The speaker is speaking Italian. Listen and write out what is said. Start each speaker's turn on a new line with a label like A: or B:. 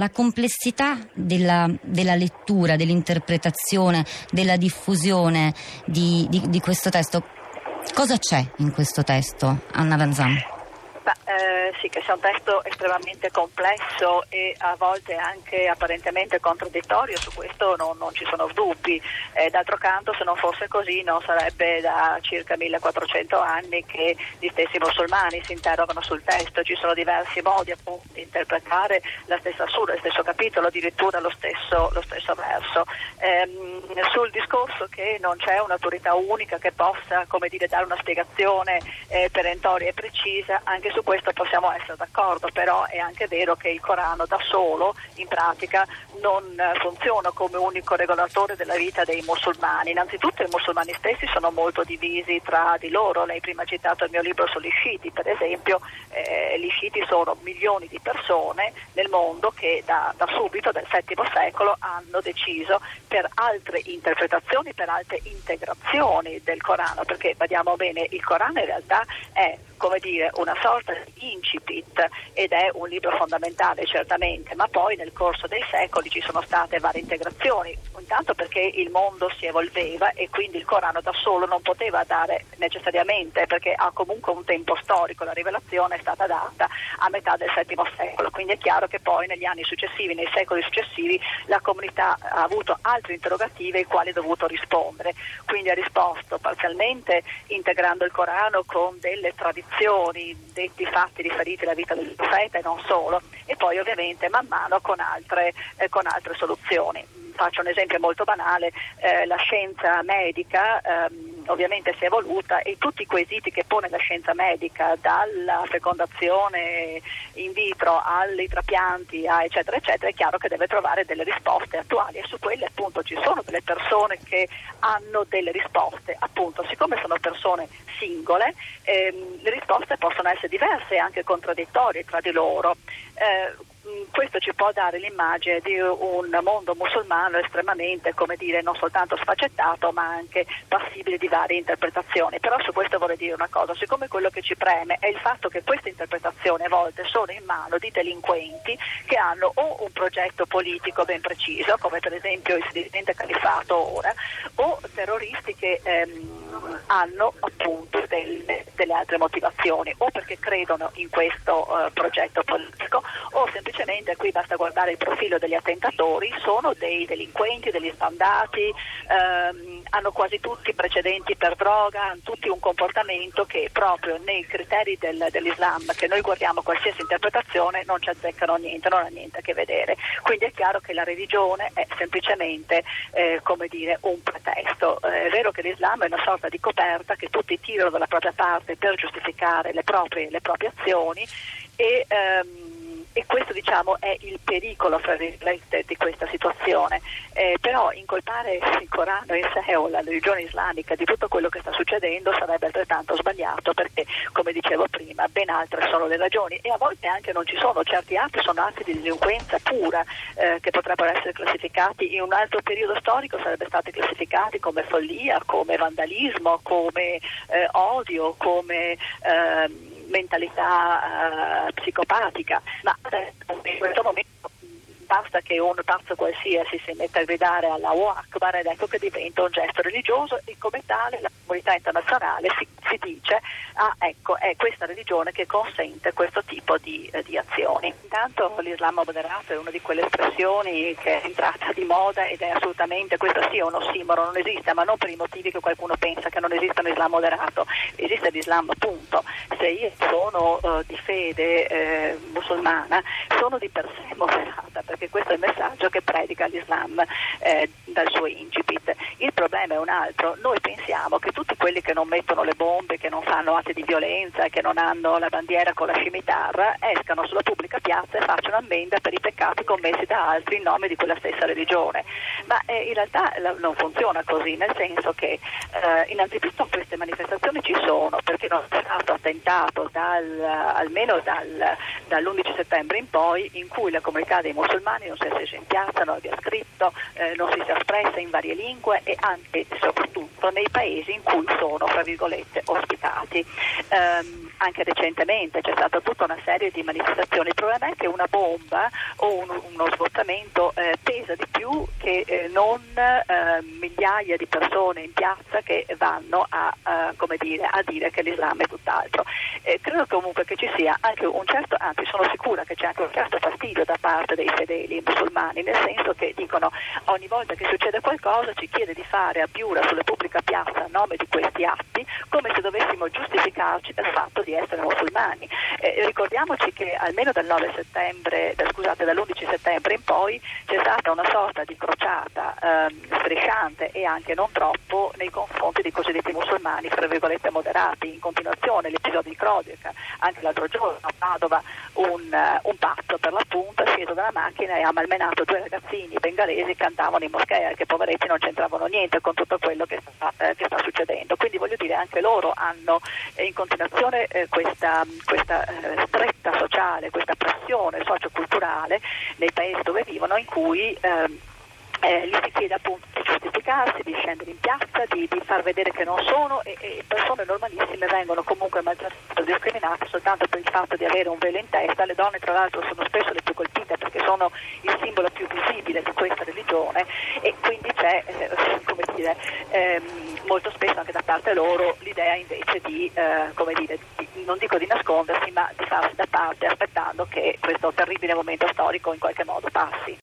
A: La complessità della, della lettura, dell'interpretazione, della diffusione di, di, di, questo testo, cosa c'è in questo testo, Anna Vanzan?
B: Eh, sì, che sia un testo estremamente complesso e a volte anche apparentemente contraddittorio, su questo non, non ci sono dubbi. Eh, d'altro canto, se non fosse così, non sarebbe da circa 1400 anni che gli stessi musulmani si interrogano sul testo. Ci sono diversi modi appunto di interpretare la stessa sura, il stesso capitolo, addirittura lo stesso, lo stesso verso. Eh, sul discorso che non c'è un'autorità unica che possa dire, dare una spiegazione eh, perentoria e precisa, anche su questo possiamo essere d'accordo, però è anche vero che il Corano da solo in pratica non eh, funziona come unico regolatore della vita dei musulmani. Innanzitutto i musulmani stessi sono molto divisi tra di loro, lei prima ha citato il mio libro sugli sciiti, per esempio eh, gli sciiti sono milioni di persone nel mondo che da, da subito, dal VII secolo, hanno deciso per altre interpretazioni, per altre integrazioni del Corano, perché vediamo bene, il Corano in realtà è come dire, una sorta di incipit ed è un libro fondamentale certamente, ma poi nel corso dei secoli ci sono state varie integrazioni, intanto perché il mondo si evolveva e quindi il Corano da solo non poteva dare necessariamente, perché ha comunque un tempo storico, la rivelazione è stata data a metà del VII secolo, quindi è chiaro che poi negli anni successivi, nei secoli successivi, la comunità ha avuto altre interrogative ai quali ha dovuto rispondere, quindi ha risposto parzialmente integrando il Corano con delle tradizioni descrizioni, detti fatti riferiti alla vita del profeta e non solo, e poi ovviamente man mano con altre, eh, con altre soluzioni. Faccio un esempio molto banale, eh, la scienza medica ehm, ovviamente si è evoluta e tutti i quesiti che pone la scienza medica, dalla fecondazione in vitro ai trapianti, eccetera, eccetera, è chiaro che deve trovare delle risposte attuali e su quelle appunto ci sono delle persone che hanno delle risposte, appunto siccome sono persone singole, ehm, le risposte possono essere diverse e anche contraddittorie tra di loro. Eh, questo ci può dare l'immagine di un mondo musulmano estremamente, come dire, non soltanto sfaccettato, ma anche passibile di varie interpretazioni. Però su questo vorrei dire una cosa, siccome quello che ci preme è il fatto che queste interpretazioni a volte sono in mano di delinquenti che hanno o un progetto politico ben preciso, come per esempio il dissidente califato ora, o terroristi che ehm, hanno appunto delle, delle, altre motivazioni, o perché credono in questo uh, progetto politico, o semplicemente qui basta guardare il profilo degli attentatori, sono dei delinquenti, degli sbandati, ehm, hanno quasi tutti precedenti per droga, hanno tutti un comportamento che proprio nei criteri del, dell'Islam che noi guardiamo qualsiasi interpretazione non ci azzeccano niente, non ha niente a che vedere. Quindi è chiaro che la religione è semplicemente eh, dire, un pretesto. Eh, è vero che l'Islam è una sorta di coperta che tutti tirano dalla propria parte per giustificare le proprie, le proprie azioni e ehm, e questo diciamo, è il pericolo di questa situazione. Eh, però incolpare il Corano in sé o la religione islamica di tutto quello che sta succedendo sarebbe altrettanto sbagliato perché, come dicevo prima, ben altre sono le ragioni e a volte anche non ci sono, certi atti sono atti di delinquenza pura eh, che potrebbero essere classificati in un altro periodo storico, sarebbero stati classificati come follia, come vandalismo, come eh, odio, come ehm, mentalità uh, psicopatica, ma in questo momento basta che un pazzo qualsiasi si metta a gridare Allahu Akbar ed ecco che diventa un gesto religioso e come tale la comunità internazionale si, si dice ah ecco è questa religione che consente questo tipo di, eh, di azioni. Intanto l'Islam moderato è una di quelle espressioni che è entrata di moda ed è assolutamente, questo sì è un ossimoro, non esiste, ma non per i motivi che qualcuno pensa che non esista un Islam moderato, esiste l'Islam appunto. Se io sono uh, di fede eh, musulmana sono di per sé moderata perché questo è il messaggio che predica l'Islam eh, dal suo incipit. Il problema è un altro, noi pensiamo che tutti quelli che non mettono le bombe, che non fanno atti di violenza, che non hanno la bandiera con la scimitarra, escano sulla pubblica piazza e facciano ammenda per i peccati commessi da altri in nome di quella stessa religione. Ma eh, in realtà la, non funziona così, nel senso che eh, innanzitutto queste manifestazioni ci sono, perché non è stato attentato dal, almeno dal, dall'11 settembre in poi in cui la comunità dei musulmani non si è scesa in piazza, non abbia scritto, eh, non si sia espressa in varie lingue e anche e soprattutto nei paesi in cui sono, fra virgolette, ospitati. Um, anche recentemente c'è stata tutta una serie di manifestazioni. Il problema è che una bomba o un, uno svuotamento eh, pesa di più che eh, non eh, migliaia di persone in piazza che vanno a, dire, a dire, che l'Islam è tutt'altro. credo comunque che ci sia anche un certo, anzi sono sicura che c'è anche un certo fastidio da parte dei fedeli musulmani, nel senso che dicono ogni volta che succede qualcosa ci chiede di fare a Piura sulla pubblica piazza a nome di questi atti come se dovessimo giustificarci del fatto di essere musulmani. Eh, ricordiamoci che almeno dal 9 settembre, da, scusate, dall'11 settembre in poi c'è stata una sorta di crociata ehm, strisciante e anche non troppo nei confronti dei cosiddetti musulmani, fra virgolette moderati, in continuazione l'episodio di cronaca, anche l'altro giorno a Padova un, uh, un pazzo per l'appunto è sceso dalla macchina e ha malmenato due ragazzini bengalesi che cantavano in moschea, che poveretti non c'entravano niente con tutto quello che sta, eh, che sta succedendo. Quindi voglio dire anche loro hanno eh, in eh, questa, questa eh, stretta sociale, questa pressione socioculturale nei paesi dove vivono in cui ehm, eh, gli si chiede appunto di giustificarsi, di scendere in piazza, di, di far vedere che non sono e, e, persone normalissime vengono comunque o discriminate soltanto per il fatto di avere un velo in testa. Le donne tra l'altro sono spesso le più colpite perché sono il simbolo più visibile di questa religione e quindi c'è, eh, ehm, molto spesso anche da parte loro l'idea invece di, eh, come dire, di, non dico di nascondersi, ma di farsi da parte aspettando che questo terribile momento storico in qualche modo passi.